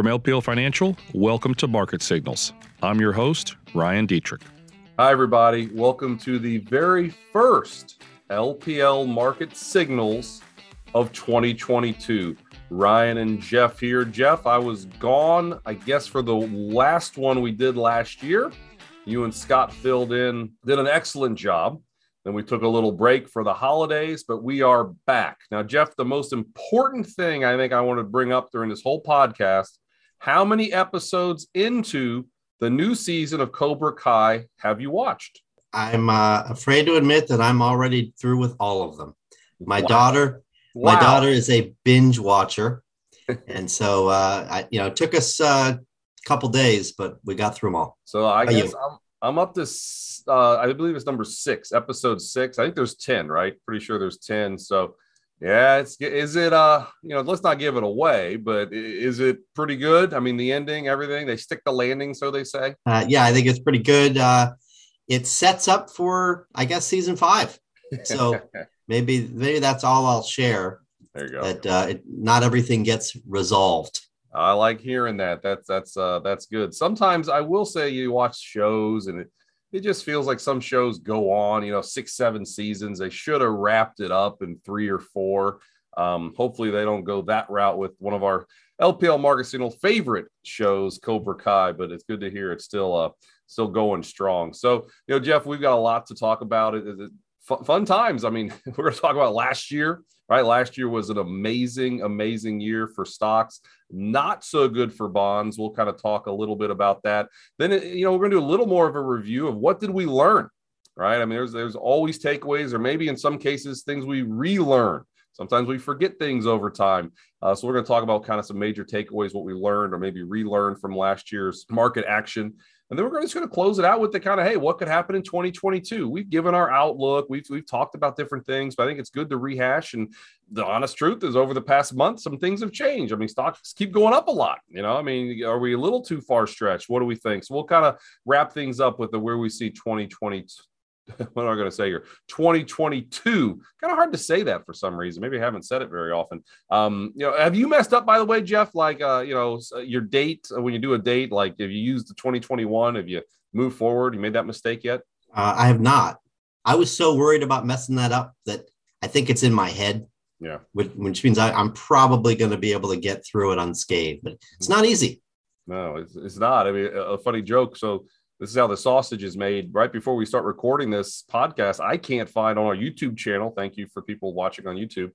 From LPL Financial, welcome to Market Signals. I'm your host, Ryan Detrick. Hi, everybody. Welcome to the very first LPL Market Signals of 2022. Ryan and Jeff here. Jeff, I was gone, I guess, for the last one we did last year. You and Scott filled in, did an excellent job. Then we took a little break for the holidays, but we are back. Now, Jeff, the most important thing I think I want to bring up during this whole podcast how many episodes into the new season of Cobra Kai have you watched? I'm uh, afraid to admit that I'm already through with all of them. My wow. daughter, wow. my daughter is a binge watcher, and so uh, I, you know, it took us uh, a couple days, but we got through them all. So I How guess I'm, I'm up to, uh, I believe it's number six, episode six. I think there's ten, right? Pretty sure there's ten. So yeah, it's is it uh you know let's not give it away, but is it pretty good? I mean, the ending, everything they stick the landing, so they say. Uh, yeah, I think it's pretty good. Uh, it sets up for I guess season five. So maybe maybe that's all I'll share. There you go. That uh, it, not everything gets resolved. I like hearing that. That's that's uh that's good. Sometimes I will say you watch shows and it it just feels like some shows go on, you know, six, seven seasons. They should have wrapped it up in three or four. Um, hopefully, they don't go that route with one of our LPL Market Signal favorite shows, Cobra Kai. But it's good to hear it's still uh, still going strong. So, you know, Jeff, we've got a lot to talk about. It, it, fun times. I mean, we're going to talk about last year, right? Last year was an amazing, amazing year for stocks. Not so good for bonds. We'll kind of talk a little bit about that. Then, you know, we're going to do a little more of a review of what did we learn, right? I mean, there's there's always takeaways, or maybe in some cases things we relearn. Sometimes we forget things over time. Uh, so we're going to talk about kind of some major takeaways, what we learned, or maybe relearned from last year's market action. And then we're just going to close it out with the kind of, hey, what could happen in 2022? We've given our outlook. We've, we've talked about different things, but I think it's good to rehash. And the honest truth is, over the past month, some things have changed. I mean, stocks keep going up a lot. You know, I mean, are we a little too far stretched? What do we think? So we'll kind of wrap things up with the where we see 2022 what am I going to say here? 2022. Kind of hard to say that for some reason. Maybe I haven't said it very often. Um, you know, have you messed up by the way, Jeff? Like, uh, you know, uh, your date uh, when you do a date, like if you use the 2021, have you moved forward? You made that mistake yet? Uh, I have not. I was so worried about messing that up that I think it's in my head. Yeah. Which, means I, I'm probably going to be able to get through it unscathed, but it's not easy. No, it's, it's not. I mean, a funny joke. So this is how the sausage is made. Right before we start recording this podcast, I can't find on our YouTube channel. Thank you for people watching on YouTube.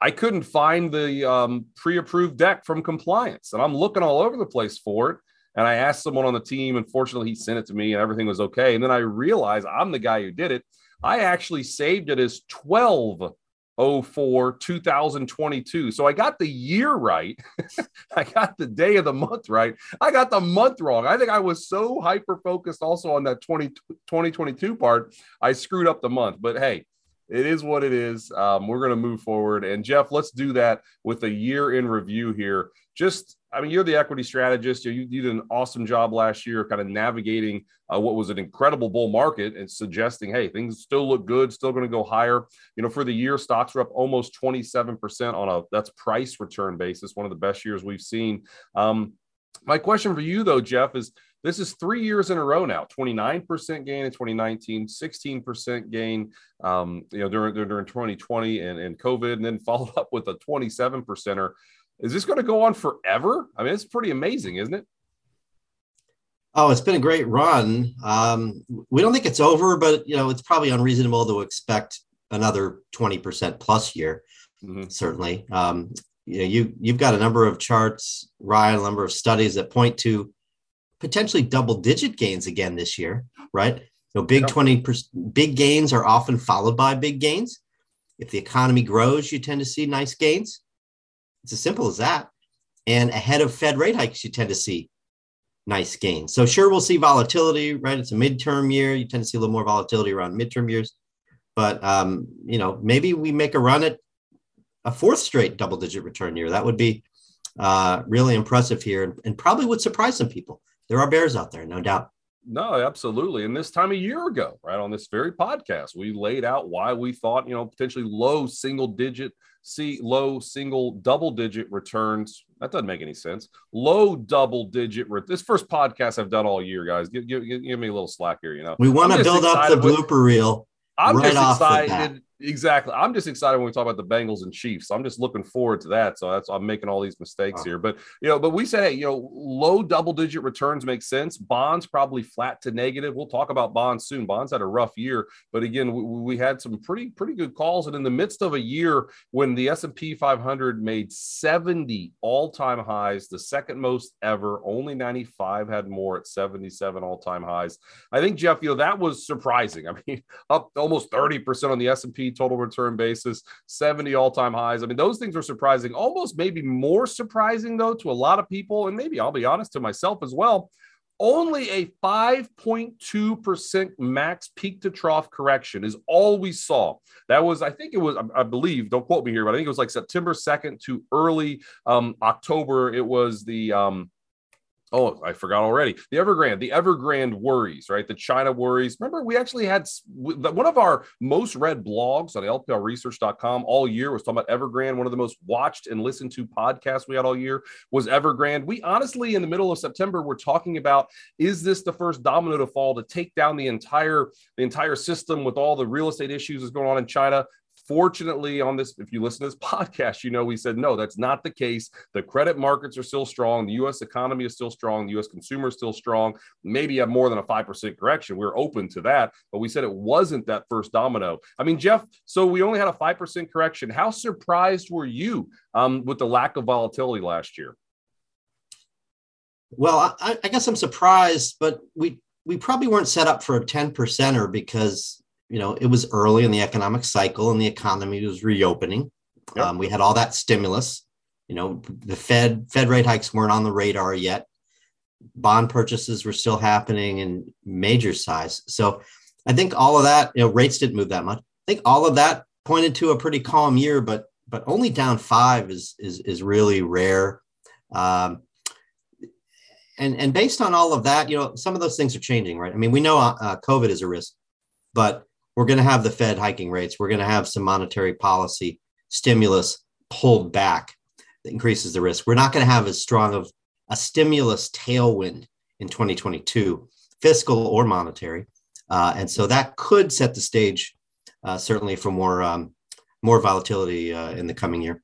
I couldn't find the um, pre-approved deck from compliance, and I'm looking all over the place for it. And I asked someone on the team, and fortunately, he sent it to me, and everything was okay. And then I realized I'm the guy who did it. I actually saved it as 12 04 2022 so i got the year right. I got the day of the month right. I got the month wrong. I think i was so hyper focused also on that 20, 2022 part i screwed up the month. But hey it is what it is um, we're going to move forward and jeff let's do that with a year in review here just I mean, you're the equity strategist. You, you did an awesome job last year, kind of navigating uh, what was an incredible bull market and suggesting, hey, things still look good, still going to go higher. You know, for the year, stocks were up almost 27% on a that's price return basis, one of the best years we've seen. Um, my question for you, though, Jeff, is this is three years in a row now 29% gain in 2019 16% gain um, you know during, during 2020 and, and covid and then followed up with a 27 percenter is this going to go on forever? I mean, it's pretty amazing, isn't it? Oh, it's been a great run. Um, we don't think it's over, but you know, it's probably unreasonable to expect another 20% plus year. Mm-hmm. Certainly. Um, you know, you you've got a number of charts, Ryan, a number of studies that point to potentially double digit gains again this year, right? So big 20 big gains are often followed by big gains. If the economy grows, you tend to see nice gains. It's as simple as that. And ahead of Fed rate hikes, you tend to see nice gains. So sure, we'll see volatility, right? It's a midterm year. You tend to see a little more volatility around midterm years. But um, you know, maybe we make a run at a fourth straight double-digit return year. That would be uh, really impressive here, and, and probably would surprise some people. There are bears out there, no doubt. No, absolutely. And this time a year ago, right on this very podcast, we laid out why we thought, you know, potentially low single digit see low single double digit returns. That doesn't make any sense. Low double digit. Re- this first podcast I've done all year, guys. Give, give, give me a little slack here. You know, we want to build up the blooper reel. I'm right just excited Exactly. I'm just excited when we talk about the Bengals and Chiefs. I'm just looking forward to that. So that's I'm making all these mistakes here. But you know, but we say, hey, you know, low double digit returns make sense. Bonds probably flat to negative. We'll talk about bonds soon. Bonds had a rough year, but again, we, we had some pretty pretty good calls. And in the midst of a year when the S&P 500 made 70 all-time highs, the second most ever, only 95 had more at 77 all-time highs. I think Jeff, you know, that was surprising. I mean, up almost 30% on the Total return basis, 70 all time highs. I mean, those things are surprising, almost maybe more surprising, though, to a lot of people. And maybe I'll be honest to myself as well. Only a 5.2% max peak to trough correction is all we saw. That was, I think it was, I believe, don't quote me here, but I think it was like September 2nd to early um, October. It was the, um, Oh, I forgot already. The Evergrande, the Evergrande worries, right? The China worries. Remember, we actually had one of our most read blogs on lplresearch.com all year was talking about Evergrande. One of the most watched and listened to podcasts we had all year was Evergrande. We honestly, in the middle of September, were talking about is this the first domino to fall to take down the entire the entire system with all the real estate issues that's going on in China? Fortunately, on this, if you listen to this podcast, you know we said no, that's not the case. The credit markets are still strong. The U.S. economy is still strong. The U.S. consumer is still strong. Maybe have more than a five percent correction. We're open to that, but we said it wasn't that first domino. I mean, Jeff. So we only had a five percent correction. How surprised were you um, with the lack of volatility last year? Well, I, I guess I'm surprised, but we we probably weren't set up for a 10 percenter because you know, it was early in the economic cycle and the economy was reopening. Yep. Um, we had all that stimulus. You know, the Fed Fed rate hikes weren't on the radar yet. Bond purchases were still happening in major size. So I think all of that, you know, rates didn't move that much. I think all of that pointed to a pretty calm year, but but only down five is is is really rare. Um, and and based on all of that, you know, some of those things are changing, right? I mean, we know uh, COVID is a risk, but we're going to have the Fed hiking rates. We're going to have some monetary policy stimulus pulled back that increases the risk. We're not going to have as strong of a stimulus tailwind in 2022, fiscal or monetary. Uh, and so that could set the stage uh, certainly for more um, more volatility uh, in the coming year.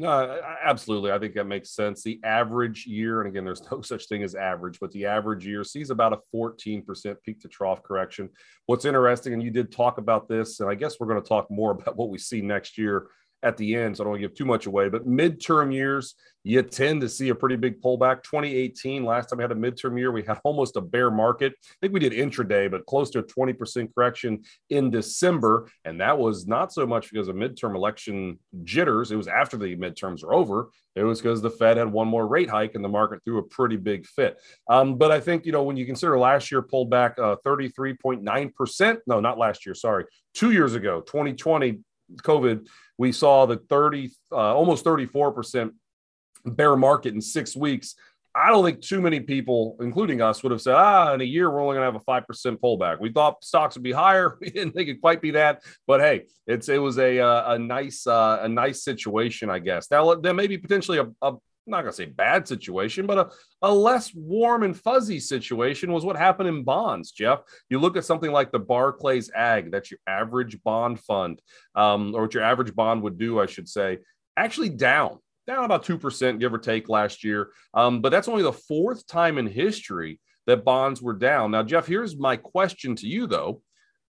No, absolutely. I think that makes sense. The average year, and again, there's no such thing as average, but the average year sees about a 14% peak to trough correction. What's interesting, and you did talk about this, and I guess we're going to talk more about what we see next year at the end. So I don't want to give too much away, but midterm years, you tend to see a pretty big pullback. 2018, last time we had a midterm year, we had almost a bear market. I think we did intraday, but close to a 20% correction in December. And that was not so much because of midterm election jitters. It was after the midterms are over. It was because the Fed had one more rate hike and the market threw a pretty big fit. Um, but I think, you know, when you consider last year pulled back uh, 33.9%, no, not last year, sorry, two years ago, 2020, COVID, we saw the 30, uh, almost 34% bear market in six weeks. I don't think too many people, including us, would have said, ah, in a year, we're only going to have a 5% pullback. We thought stocks would be higher. We didn't think it'd quite be that. But hey, it's it was a, uh, a nice uh, a nice situation, I guess. Now, there may be potentially a, a I'm not going to say bad situation, but a, a less warm and fuzzy situation was what happened in bonds, Jeff. You look at something like the Barclays Ag, that's your average bond fund, um, or what your average bond would do, I should say, actually down, down about 2%, give or take last year. Um, but that's only the fourth time in history that bonds were down. Now, Jeff, here's my question to you, though.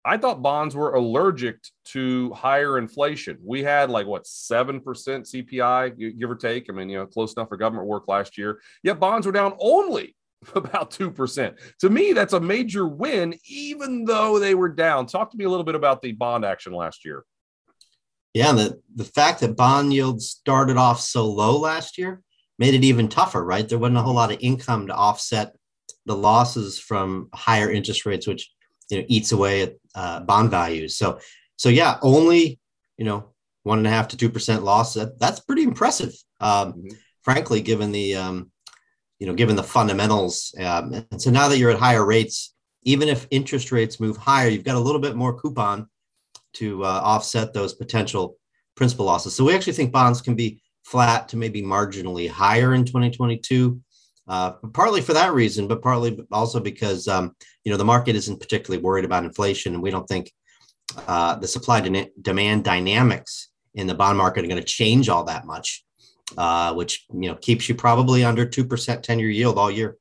I thought bonds were allergic to higher inflation. We had like what seven percent CPI, give or take. I mean, you know, close enough for government work last year. Yet bonds were down only about two percent. To me, that's a major win, even though they were down. Talk to me a little bit about the bond action last year. Yeah, the the fact that bond yields started off so low last year made it even tougher, right? There wasn't a whole lot of income to offset the losses from higher interest rates, which you know eats away at uh, bond values. So so yeah, only you know one and a half to two percent loss. That, that's pretty impressive, um, mm-hmm. frankly, given the um, you know given the fundamentals. Um, and so now that you're at higher rates, even if interest rates move higher, you've got a little bit more coupon to uh, offset those potential principal losses. So we actually think bonds can be flat to maybe marginally higher in 2022. Uh, partly for that reason, but partly also because um, you know the market isn't particularly worried about inflation, and we don't think uh, the supply de- demand dynamics in the bond market are going to change all that much, uh, which you know keeps you probably under two percent ten year yield all year.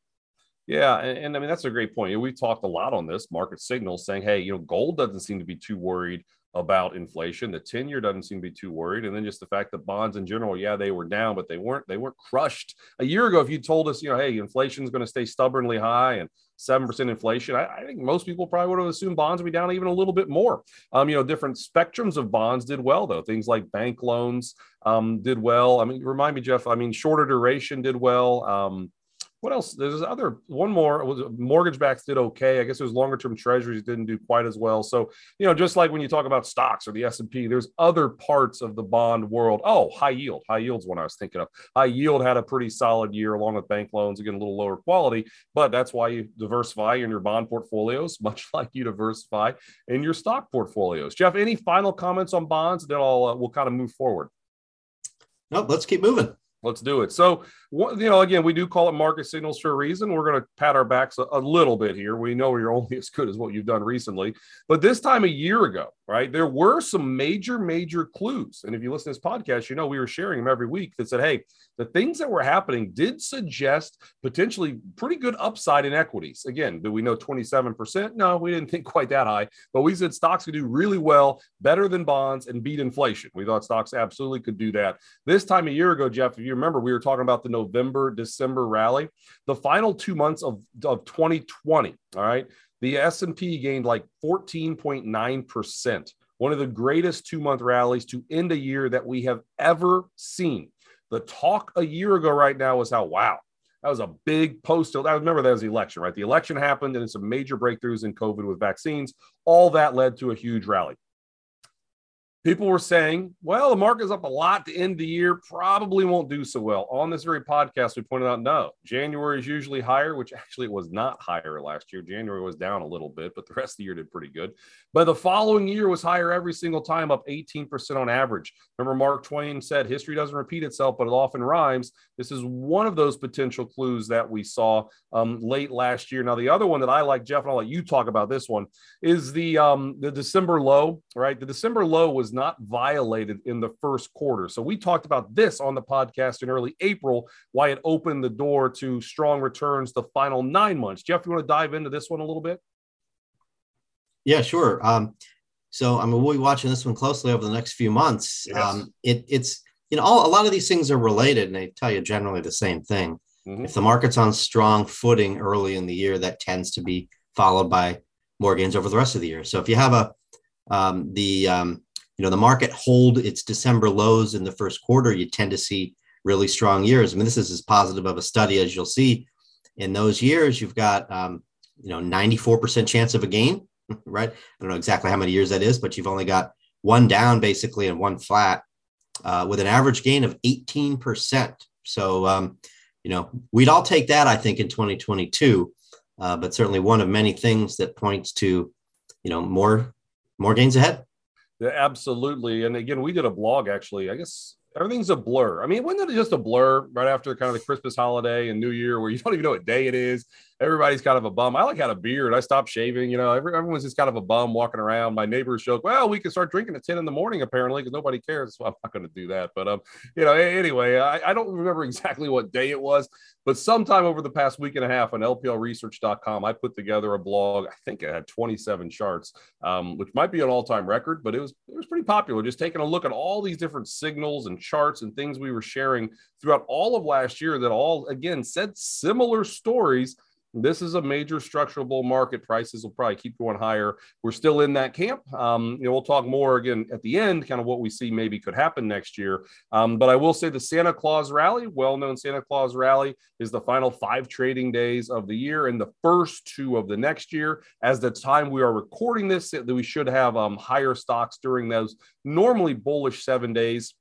Yeah, and, and, I mean that's a great point. We've talked a lot on this market signals saying, hey, you know, gold doesn't seem to be too worried about inflation. The 10 year doesn't seem to be too worried. And then just the fact that bonds in general, yeah, they were down, but they weren't, they weren't crushed. A year ago, if you told us, you know, hey, inflation is going to stay stubbornly high and 7% inflation, I, I, think most people probably would have assumed bonds would be down even a little bit more. Um, you know, different spectrums of bonds did well, though. Things like bank loans um, did well. I mean, remind me, Jeff, I mean, shorter duration did well. Um, what else? There's other one more. Was mortgage backs did okay. I guess it was longer term treasuries didn't do quite as well. So you know, just like when you talk about stocks or the S and P, there's other parts of the bond world. Oh, high yield. High yield's one I was thinking of. High yield had a pretty solid year along with bank loans. Again, a little lower quality, but that's why you diversify in your bond portfolios, much like you diversify in your stock portfolios. Jeff, any final comments on bonds? Then I'll uh, we'll kind of move forward. Nope. Let's keep moving. Let's do it. So, you know, again, we do call it market signals for a reason. We're going to pat our backs a, a, little bit here. We know you're only as good as what you've done recently. But this time a year ago, right, there were some major, major clues. And if you listen to this podcast, you know we were sharing them every week that said, hey, the things that were happening did suggest potentially pretty good upside in equities. Again, do we know 27%? No, we didn't think quite that high, but we said stocks could do really well, better than bonds, and beat inflation. We thought stocks absolutely could do that. This time a year ago, Jeff, if you remember, we were talking about the November, December rally. The final two months of, of 2020, all right, the S&P gained like 14.9%, one of the greatest two-month rallies to end a year that we have ever seen. The talk a year ago right now was how, wow, that was a big post. I remember that was the election, right? The election happened and some major breakthroughs in COVID with vaccines. All that led to a huge rally people were saying, well, the market's up a lot to end the year, probably won't do so well. On this very podcast, we pointed out no, January is usually higher, which actually was not higher last year. January was down a little bit, but the rest of the year did pretty good. But the following year was higher every single time, up 18% on average. Remember, Mark Twain said, history doesn't repeat itself, but it often rhymes. This is one of those potential clues that we saw um, late last year. Now, the other one that I like, Jeff, and I'll let you talk about this one, is the um, the December low, right? The December low was not violated in the first quarter. So we talked about this on the podcast in early April, why it opened the door to strong returns the final nine months. Jeff, you want to dive into this one a little bit? Yeah, sure. Um, so I mean, we'll be watching this one closely over the next few months. Yes. Um, it, it's you know, all, a lot of these things are related, and they tell you generally the same thing. Mm-hmm. If the market's on strong footing early in the year, that tends to be followed by more gains over the rest of the year. So if you have a um, the um, you know the market hold its December lows in the first quarter, you tend to see really strong years. I mean, this is as positive of a study as you'll see. In those years, you've got um, you know 94% chance of a gain, right? I don't know exactly how many years that is, but you've only got one down basically and one flat uh, with an average gain of 18%. So, um, you know, we'd all take that, I think, in 2022, uh, but certainly one of many things that points to, you know, more more gains ahead. Yeah, absolutely. And again, we did a blog actually, I guess everything's a blur. I mean, wasn't it just a blur right after kind of the Christmas holiday and New Year where you don't even know what day it is? Everybody's kind of a bum. I like had a beard. I stopped shaving. You know, everyone's just kind of a bum walking around. My neighbors joke, well, we can start drinking at 10 in the morning, apparently, because nobody cares. So I'm not going to do that. But, um, you know, anyway, I, I don't remember exactly what day it was, but sometime over the past week and a half on lplresearch.com, I put together a blog. I think it had 27 charts, um, which might be an all time record, but it was, it was pretty popular. Just taking a look at all these different signals and charts and things we were sharing throughout all of last year that all, again, said similar stories this is a major structural bull market. Prices will probably keep going higher. We're still in that camp. Um, you know, we'll talk more again at the end, kind of what we see maybe could happen next year. Um, but I will say the Santa Claus rally, well-known Santa Claus rally, is the final five trading days of the year and the first two of the next year. As the time we are recording this, that we should have um, higher stocks during those normally bullish seven days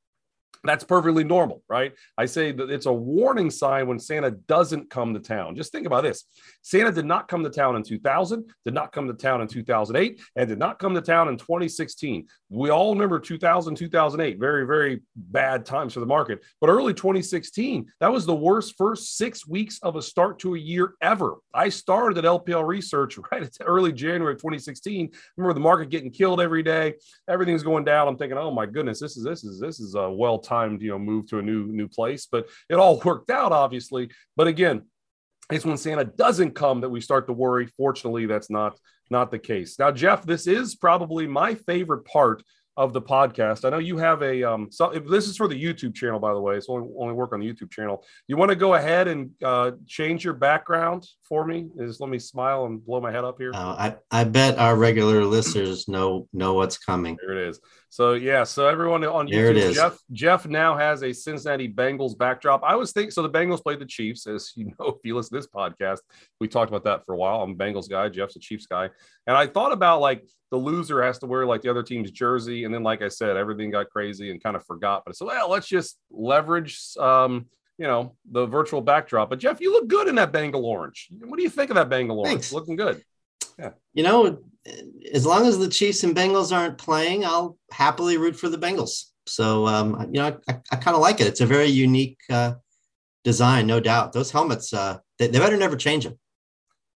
that's perfectly normal, right? I say that it's a warning sign when Santa doesn't come to town. Just think about this Santa did not come to town in 2000, did not come to town in 2008, and did not come to town in 2016. We all remember 2000, 2008, very, very bad times for the market. But early 2016, that was the worst first six weeks of a start to a year ever. I started at LPL Research right at early January 2016. Remember the market getting killed every day, everything's going down. I'm thinking, oh my goodness, this is this is this is a well timed, you know, move to a new new place. But it all worked out, obviously. But again, it's when Santa doesn't come that we start to worry. Fortunately, that's not not the case. Now, Jeff, this is probably my favorite part of the podcast. I know you have a um. So this is for the YouTube channel, by the way. So only, only work on the YouTube channel. You want to go ahead and uh, change your background for me? Just let me smile and blow my head up here. Uh, I I bet our regular listeners know know what's coming. There it is. So yeah, so everyone on YouTube, Jeff Jeff now has a Cincinnati Bengals backdrop. I was thinking so the Bengals played the Chiefs, as you know, if you listen to this podcast, we talked about that for a while. I'm a Bengals guy, Jeff's a Chiefs guy, and I thought about like the loser has to wear like the other team's jersey, and then like I said, everything got crazy and kind of forgot. But I said, well, let's just leverage um, you know, the virtual backdrop. But Jeff, you look good in that Bengal orange. What do you think of that Bengal orange? Thanks. Looking good. Yeah. You know, as long as the Chiefs and Bengals aren't playing, I'll happily root for the Bengals. So, um, you know, I, I kind of like it. It's a very unique uh, design, no doubt. Those helmets, uh, they, they better never change them.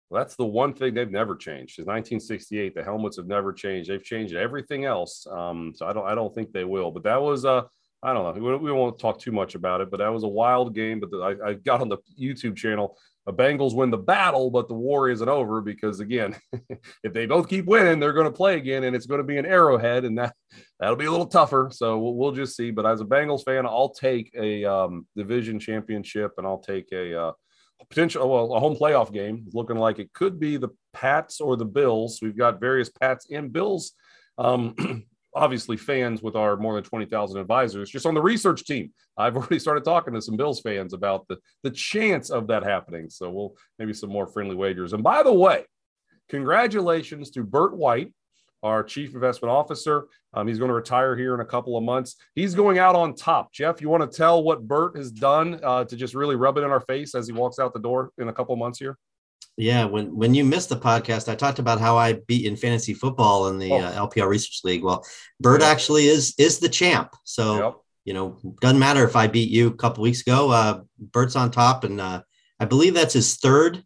Well, that's the one thing they've never changed. Since 1968, the helmets have never changed. They've changed everything else. Um, so I don't, I don't think they will. But that was, uh, I don't know. We, we won't talk too much about it. But that was a wild game. But the, I, I got on the YouTube channel the Bengals win the battle, but the war isn't over because again, if they both keep winning, they're going to play again, and it's going to be an arrowhead, and that that'll be a little tougher. So we'll, we'll just see. But as a Bengals fan, I'll take a um, division championship, and I'll take a, uh, potential well a home playoff game, looking like it could be the Pats or the Bills. We've got various Pats and Bills. Um, obviously fans with our more than 20,000 advisors just on the research team. I've already started talking to some Bills fans about the, the chance of that happening. So we'll maybe some more friendly wagers. And by the way, congratulations to Burt White, our chief investment officer. Um, he's going to retire here in a couple of months. He's going out on top. Jeff, you want to tell what Burt has done uh, to just really rub it in our face as he walks out the door in a couple of months here? Yeah, when when you missed the podcast, I talked about how I beat in fantasy football in the oh. uh, LPL Research League. Well, Burt actually is is the champ. So yep. you know, doesn't matter if I beat you a couple weeks ago. Uh, Burt's on top, and uh, I believe that's his third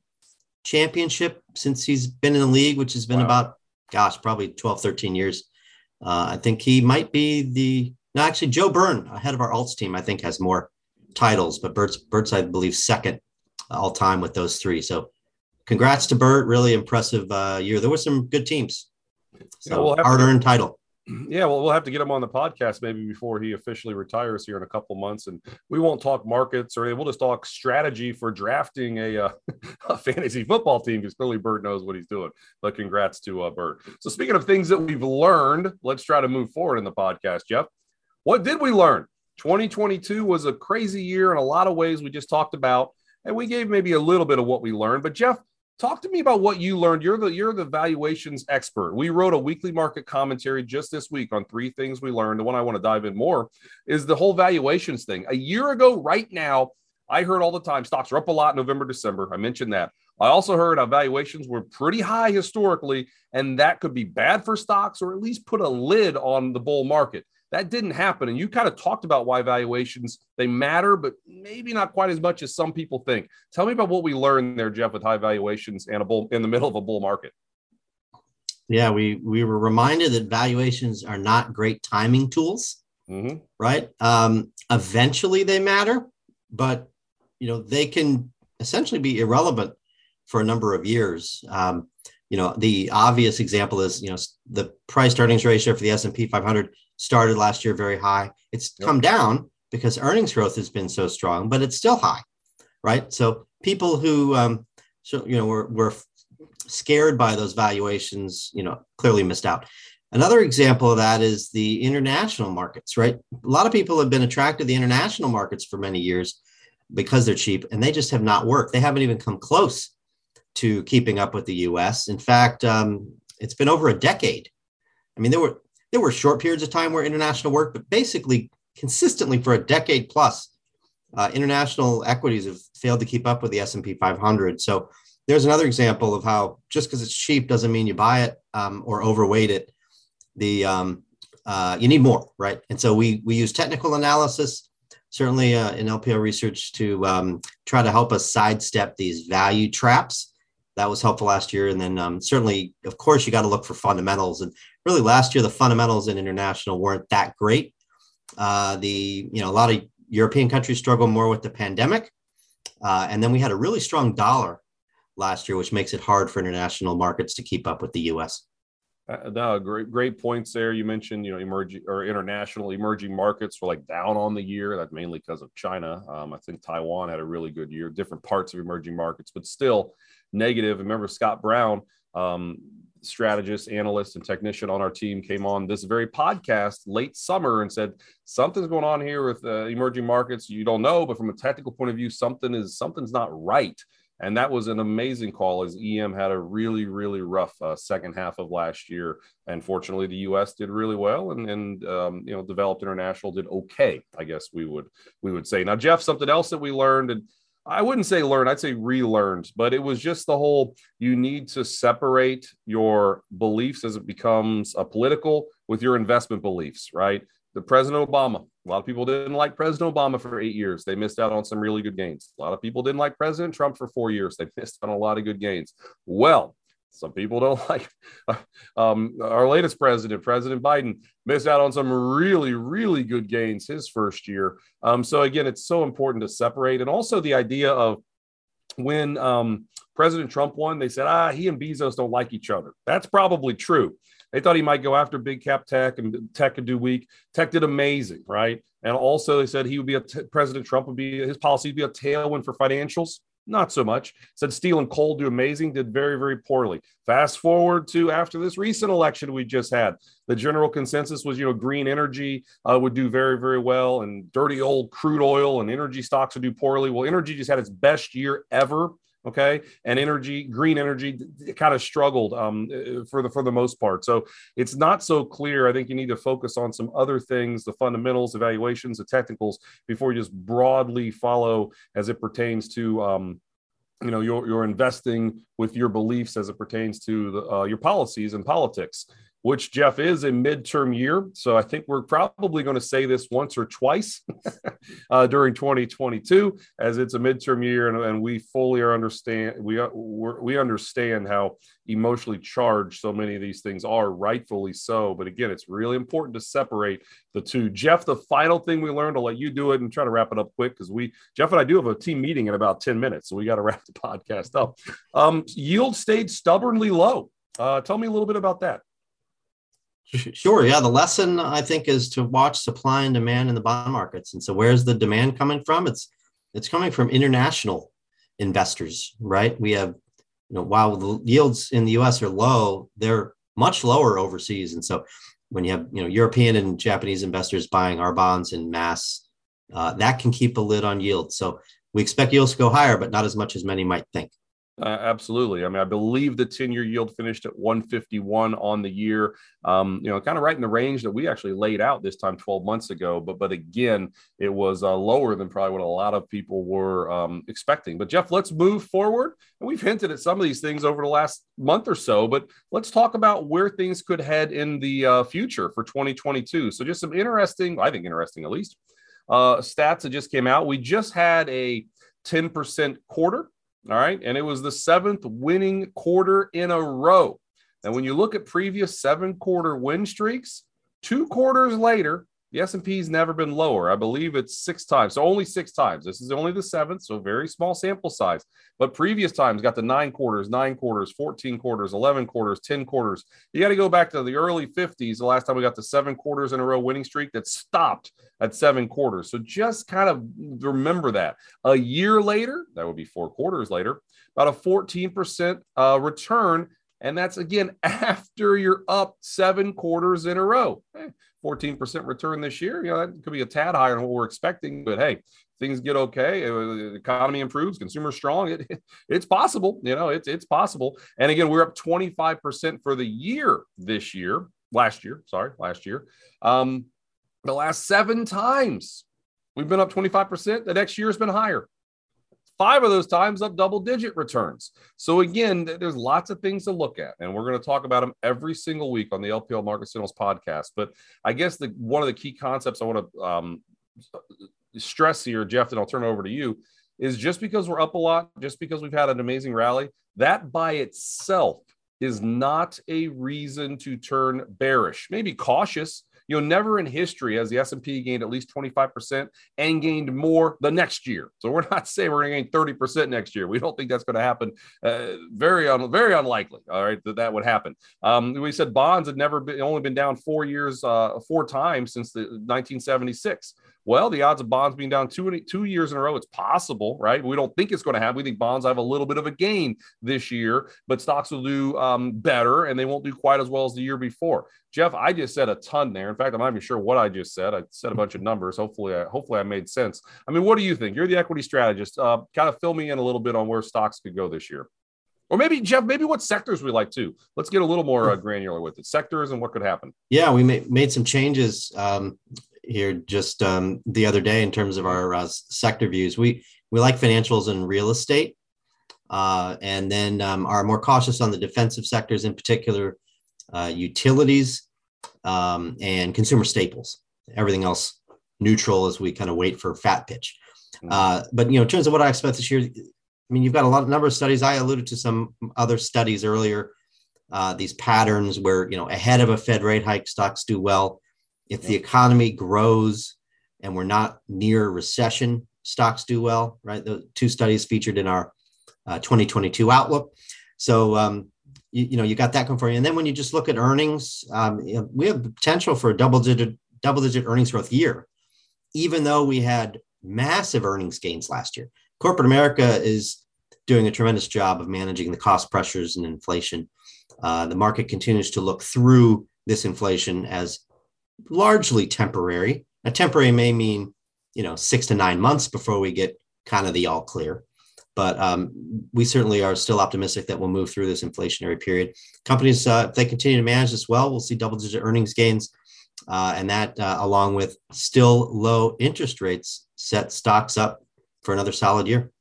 championship since he's been in the league, which has been wow. about gosh, probably 12, 13 years. Uh, I think he might be the no, actually Joe Byrne, ahead of our alts team, I think has more titles, but Burt's Burt's I believe second all time with those three. So congrats to Burt. Really impressive uh, year. There were some good teams. So yeah, we'll hard earned title. Yeah, well, we'll have to get him on the podcast maybe before he officially retires here in a couple months, and we won't talk markets or we'll just talk strategy for drafting a, uh, a fantasy football team because clearly Burt knows what he's doing. But congrats to uh, Burt. So speaking of things that we've learned, let's try to move forward in the podcast. Jeff, what did we learn? 2022 was a crazy year in a lot of ways. We just talked about, and we gave maybe a little bit of what we learned. But Jeff, Talk to me about what you learned. You're the you're the valuations expert. We wrote a weekly market commentary just this week on three things we learned. The one I want to dive in more is the whole valuations thing. A year ago, right now, I heard all the time stocks are up a lot November, December. I mentioned that. I also heard our valuations were pretty high historically, and that could be bad for stocks or at least put a lid on the bull market. That didn't happen. And you kind of talked about why valuations they matter, but maybe not quite as much as some people think. Tell me about what we learned there, Jeff, with high valuations and a bull in the middle of a bull market. Yeah, we we were reminded that valuations are not great timing tools, mm-hmm. right? Um, eventually, they matter, but you know they can essentially be irrelevant for a number of years. Um, you know, the obvious example is you know the price earnings ratio for the S and P 500 started last year very high. It's yep. come down because earnings growth has been so strong, but it's still high, right? So people who, um, so you know, were, were scared by those valuations, you know, clearly missed out. Another example of that is the international markets, right? A lot of people have been attracted to the international markets for many years because they're cheap, and they just have not worked. They haven't even come close to keeping up with the U.S. In fact, um, it's been over a decade. I mean, there were there were short periods of time where international worked, but basically consistently for a decade plus, uh, international equities have failed to keep up with the S&P 500. So there's another example of how just because it's cheap doesn't mean you buy it um, or overweight it. The um, uh, you need more, right? And so we we use technical analysis, certainly uh, in LPL research, to um, try to help us sidestep these value traps. That was helpful last year, and then um, certainly, of course, you got to look for fundamentals. And really, last year the fundamentals in international weren't that great. Uh, the you know a lot of European countries struggle more with the pandemic, uh, and then we had a really strong dollar last year, which makes it hard for international markets to keep up with the U.S. Uh, no, great, great points there. You mentioned, you know, emerging or international emerging markets were like down on the year. That's mainly because of China. Um, I think Taiwan had a really good year. Different parts of emerging markets, but still negative. Remember Scott Brown, um, strategist, analyst, and technician on our team, came on this very podcast late summer and said something's going on here with uh, emerging markets. You don't know, but from a technical point of view, something is something's not right. And that was an amazing call as EM had a really, really rough uh, second half of last year. And fortunately, the US did really well and, and um, you know, developed international did okay, I guess we would we would say. Now, Jeff, something else that we learned and I wouldn't say learned, I'd say relearned, but it was just the whole you need to separate your beliefs as it becomes a political with your investment beliefs, right? the President Obama. A lot of people didn't like President Obama for eight years. They missed out on some really good gains. A lot of people didn't like President Trump for four years. They missed on a lot of good gains. Well, some people don't like um, our latest president, President Biden, missed out on some really, really good gains his first year. Um, so again, it's so important to separate, and also the idea of when um, President Trump won, they said, ah, he and Bezos don't like each other. That's probably true. They thought he might go after big cap tech and tech could do weak. Tech did amazing, right? And also they said he would be a t- President Trump would be his policy would be a tailwind for financials. Not so much. Said steel and coal do amazing, did very, very poorly. Fast forward to after this recent election we just had, the general consensus was, you know, green energy uh, would do very, very well, and dirty old crude oil and energy stocks would do poorly. Well, energy just had its best year ever okay? And energy green energy kind of struggled um, uh, for the for the most part. So it's not so clear. I think you need to focus on some other things the fundamentals evaluations the technicals before you just broadly follow as it pertains to um, you know you're, you're investing with your beliefs as it pertains to the, uh, your policies and politics which Jeff is a midterm year. So I think we're probably going to say this once or twice uh, during 2022, as it's a midterm year, and, and we fully understand we we understand how emotionally charged so many of these things are, rightfully so. But again, it's really important to separate the two. Jeff, the final thing we learned, I'll let you do it and try to wrap it up quick because we Jeff and I do have a team meeting in about 10 minutes, so we got to wrap the podcast up. Um, yield stayed stubbornly low. Uh, tell me a little bit about that. Sure. Yeah. The lesson I think is to watch supply and demand in the bond markets. And so where's the demand coming from? It's it's coming from international investors, right? We have, you know, while the yields in the US are low, they're much lower overseas. And so when you have, you know, European and Japanese investors buying our bonds in mass, uh, that can keep a lid on yield. So we expect yields to go higher, but not as much as many might think. Uh, absolutely. I mean, I believe the 10 year yield finished at 151 on the year, um, you know, kind of right in the range that we actually laid out this time 12 months ago. But, but again, it was uh, lower than probably what a lot of people were um, expecting. But, Jeff, let's move forward. And we've hinted at some of these things over the last month or so, but let's talk about where things could head in the uh, future for 2022. So, just some interesting, I think interesting at least, uh, stats that just came out. We just had a 10% quarter all right. And it was the seventh winning quarter in a row. And when you look at previous seven quarter win streaks, two quarters later, the S&P's never been lower. I believe it's six times. So only six times. This is only the seventh, so very small sample size. But previous times got the nine quarters, nine quarters, 14 quarters, 11 quarters, 10 quarters. You got to go back to the early 50s, the last time we got the seven quarters in a row winning streak that stopped at seven quarters. So just kind of remember that. A year later, that would be four quarters later, about a 14% uh, return and that's again after you're up seven quarters in a row. 14% return this year. You know, that could be a tad higher than what we're expecting, but hey, things get okay, uh, the economy improves, consumer strong, it, it's possible. You know, it's it's possible. And again, we're up 25% for the year this year, last year, sorry, last year. Um, The last seven times we've been up 25%. The next year has been higher. Five of those times up double digit returns. So, again, there's lots of things to look at, and we're going to talk about them every single week on the LPL Market Signals podcast. But I guess the one of the key concepts I want to um, stress here, Jeff, and I'll turn over to you, is just because we're up a lot, just because we've had an amazing rally, that by itself is not a reason to turn bearish. Maybe cautious, you know, never in history has the S&P gained at least 25% and gained more the next year. So we're not saying we're going to gain 30% next year. We don't think that's going to happen. Uh, very, un- very unlikely. All right, that that would happen. Um, we said bonds had never been, only been down four years, uh, four times since the 1976. Well, the odds of bonds being down two two years in a row, it's possible, right? We don't think it's going to happen. We think bonds have a little bit of a gain this year, but stocks will do um, better and they won't do quite as well as the year before. Jeff, I just said a ton there. In fact, I'm not even sure what I just said. I said a bunch of numbers. Hopefully, I, hopefully I made sense. I mean, what do you think? You're the equity strategist. Uh, kind of fill me in a little bit on where stocks could go this year. Or maybe Jeff, maybe what sectors we like too. Let's get a little more uh, granular with it. Sectors and what could happen. Yeah, we made, made some changes um, here just um, the other day in terms of our uh, sector views. We we like financials and real estate, uh, and then um, are more cautious on the defensive sectors, in particular, uh, utilities um, and consumer staples. Everything else neutral as we kind of wait for fat pitch. Mm-hmm. Uh, but you know, in terms of what I expect this year, I mean, you've got a lot of number of studies. I alluded to some other studies earlier. Uh, these patterns where you know ahead of a Fed rate hike, stocks do well if the economy grows and we're not near recession, stocks do well, right? The two studies featured in our uh, 2022 outlook. So, um, you, you, know, you got that going for you. And then when you just look at earnings, um, you know, we have potential for a double digit, double digit earnings growth year, even though we had massive earnings gains last year. Corporate America is doing a tremendous job of managing the cost pressures and inflation. Uh, the market continues to look through this inflation as largely temporary. A temporary may mean, you know, six to nine months before we get kind of the all clear. But um, we certainly are still optimistic that we'll move through this inflationary period. Companies, uh, if they continue to manage this well, we'll see double digit earnings gains. Uh, and that, uh, along with still low interest rates, set stocks up for another solid year.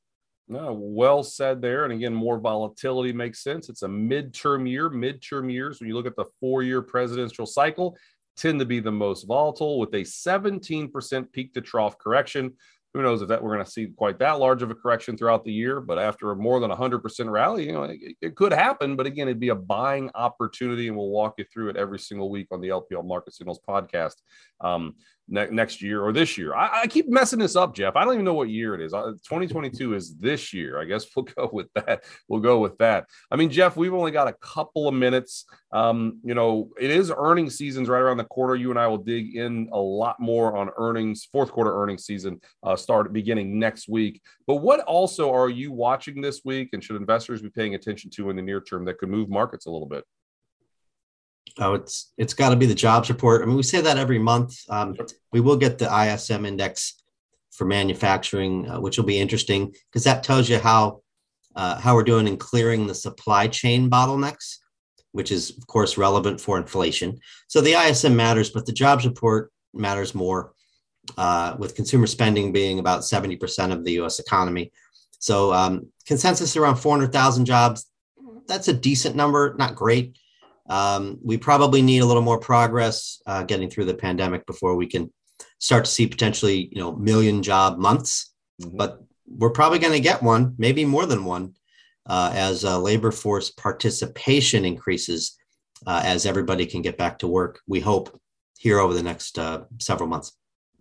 No, well said there. And again, more volatility makes sense. It's a midterm year. Midterm years, when you look at the four year presidential cycle, tend to be the most volatile with a 17% peak to trough correction. Who knows if that we're going to see quite that large of a correction throughout the year, but after a more than 100% rally, you know, it, it could happen. But again, it'd be a buying opportunity, and we'll walk you through it every single week on the LPL Market Signals podcast. Um, ne- next year or this year. I-, I, keep messing this up, Jeff. I don't even know what year it is. 2022 is this year. I guess we'll go with that. We'll go with that. I mean, Jeff, we've only got a couple of minutes. Um, you know, it is earnings seasons right around the corner. You and I will dig in a lot more on earnings, fourth quarter earnings season uh, start beginning next week. But what also are you watching this week, and should investors be paying attention to in the near term that could move markets a little bit? Oh, it's it's got to be the jobs report. I mean, we say that every month. Um, we will get the ISM index for manufacturing, uh, which will be interesting because that tells you how uh, how we're doing in clearing the supply chain bottlenecks, which is of course relevant for inflation. So the ISM matters, but the jobs report matters more, uh, with consumer spending being about seventy percent of the U.S. economy. So um, consensus around four hundred thousand jobs. That's a decent number, not great um, we probably need a little more progress uh, getting through the pandemic before we can start to see potentially, you know, million job months. Mm-hmm. But we're probably going to get one, maybe more than one, uh, as uh, labor force participation increases, uh, as everybody can get back to work. We hope here over the next uh, several months.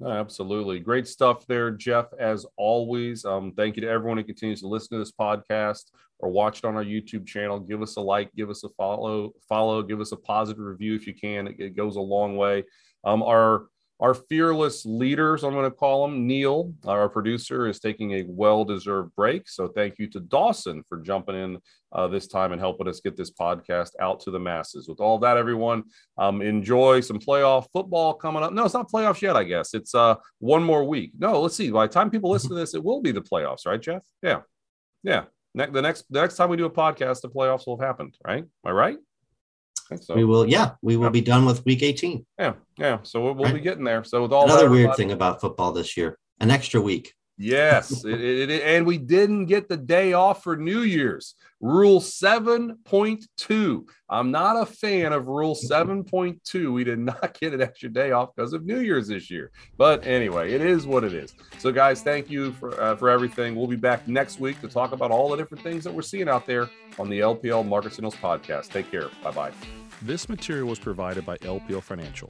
Absolutely. Great stuff there, Jeff, as always. Um, thank you to everyone who continues to listen to this podcast or watch it on our YouTube channel. Give us a like, give us a follow, follow, give us a positive review if you can. It, it goes a long way. Um, our our fearless leaders, I'm going to call them, Neil, our producer, is taking a well deserved break. So thank you to Dawson for jumping in uh, this time and helping us get this podcast out to the masses. With all that, everyone, um, enjoy some playoff football coming up. No, it's not playoffs yet, I guess. It's uh, one more week. No, let's see. By the time people listen to this, it will be the playoffs, right, Jeff? Yeah. Yeah. Ne- the next the next time we do a podcast, the playoffs will have happened, right? Am I right? So. We will, yeah, we will yeah. be done with week 18. Yeah, yeah. So we'll, we'll right. be getting there. So with all another weird thing about football this year, an extra week. Yes, it, it, it, and we didn't get the day off for New Year's. Rule 7.2. I'm not a fan of Rule 7.2. We did not get an extra day off because of New Year's this year. But anyway, it is what it is. So, guys, thank you for, uh, for everything. We'll be back next week to talk about all the different things that we're seeing out there on the LPL Market Signals podcast. Take care. Bye bye. This material was provided by LPL Financial,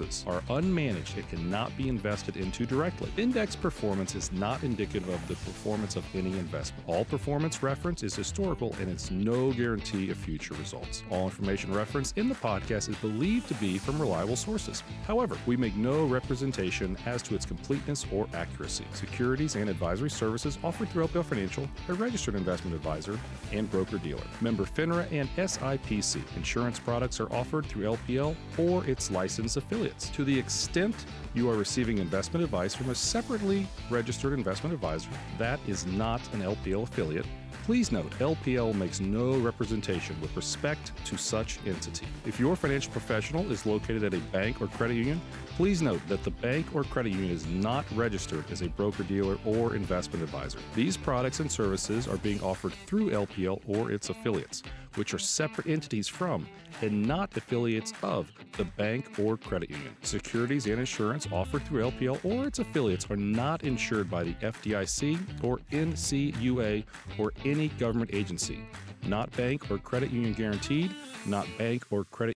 indexes are unmanaged and cannot be invested into directly. Index performance is not indicative of the performance of any investment. All performance reference is historical and it's no guarantee of future results. All information referenced in the podcast is believed to be from reliable sources. However, we make no representation as to its completeness or accuracy. Securities and advisory services offered through LPL Financial, a registered investment advisor and broker dealer. Member FINRA and SIPC. Insurance products are offered through LPL or its licensed affiliates. To the extent you are receiving investment advice from a separately registered investment advisor that is not an LPL affiliate, Please note, LPL makes no representation with respect to such entity. If your financial professional is located at a bank or credit union, please note that the bank or credit union is not registered as a broker dealer or investment advisor. These products and services are being offered through LPL or its affiliates which are separate entities from and not affiliates of the bank or credit union. Securities and insurance offered through LPL or its affiliates are not insured by the FDIC or NCUA or any government agency. Not bank or credit union guaranteed, not bank or credit